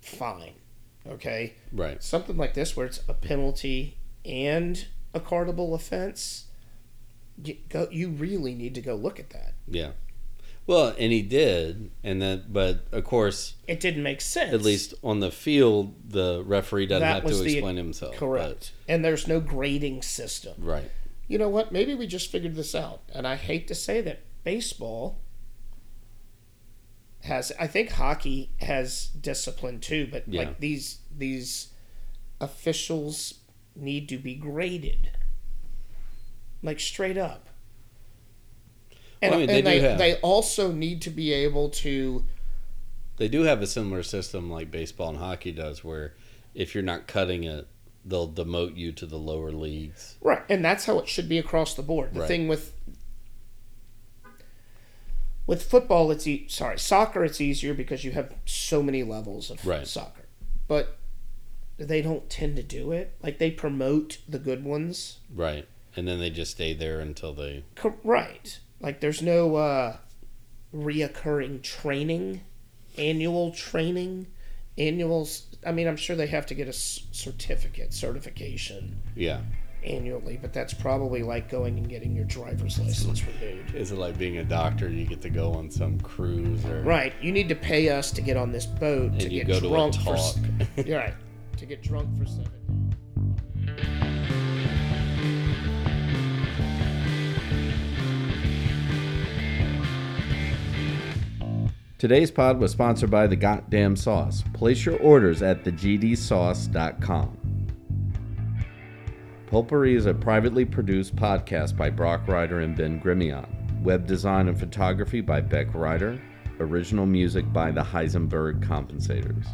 fine. Okay? Right. Something like this where it's a penalty and a cardable offense, you, go, you really need to go look at that. Yeah. Well, and he did, and then, but of course, It didn't make sense. at least on the field, the referee doesn't That have to the- explain himself. but- Correct. And there's no grading system. right. you know what? Maybe we just figured this out. And I hate to say that baseball has I think hockey has discipline too, but Yeah. like these these officials need to be graded. Like straight up. And, Well, I mean, they and they, have- they also need to be able to They do have a similar system like baseball and hockey does, where if you're not cutting it, they'll demote you to the lower leagues. Right, and that's how it should be across the board. The Right. thing with with football, it's e- sorry, soccer. It's easier because you have so many levels of Right. soccer, but they don't tend to do it. Like they promote the good ones, Right. And then they just stay there until they. Right? Like there's no uh, reoccurring training, annual training, annuals. I mean, I'm sure they have to get a certificate, certification Yeah. Annually, but that's probably like going and getting your driver's license renewed. Is it like being a doctor? You get to go on some cruise or. Right. You need to pay us to get on this boat to And you get go to a drunk for s- You're right. To get drunk for seven days. Today's pod was sponsored by the Goddamn Sauce. Place your orders at thegdsauce.com. Pulpery is a privately produced podcast by Brock Ryder and Ben Grimion. Web design and photography by Beck Ryder. Original music by the Heisenberg Compensators.